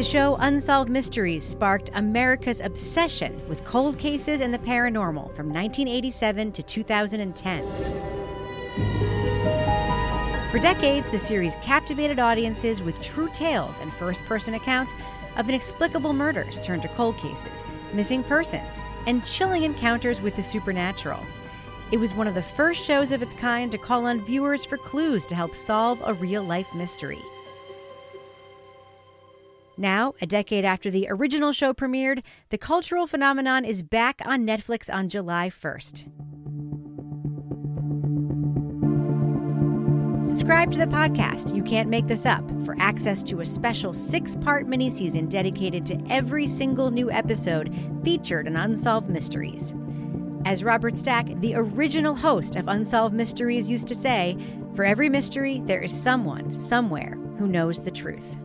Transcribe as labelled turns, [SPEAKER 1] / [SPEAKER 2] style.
[SPEAKER 1] The show Unsolved Mysteries sparked America's obsession with cold cases and the paranormal from 1987 to 2010. For decades, the series captivated audiences with true tales and first person accounts of inexplicable murders turned to cold cases, missing persons, and chilling encounters with the supernatural. It was one of the first shows of its kind to call on viewers for clues to help solve a real life mystery. Now, a decade after the original show premiered, the cultural phenomenon is back on Netflix on July 1st. Subscribe to the podcast, You Can't Make This Up, for access to a special six part miniseason dedicated to every single new episode featured in Unsolved Mysteries. As Robert Stack, the original host of Unsolved Mysteries, used to say, for every mystery, there is someone, somewhere, who knows the truth.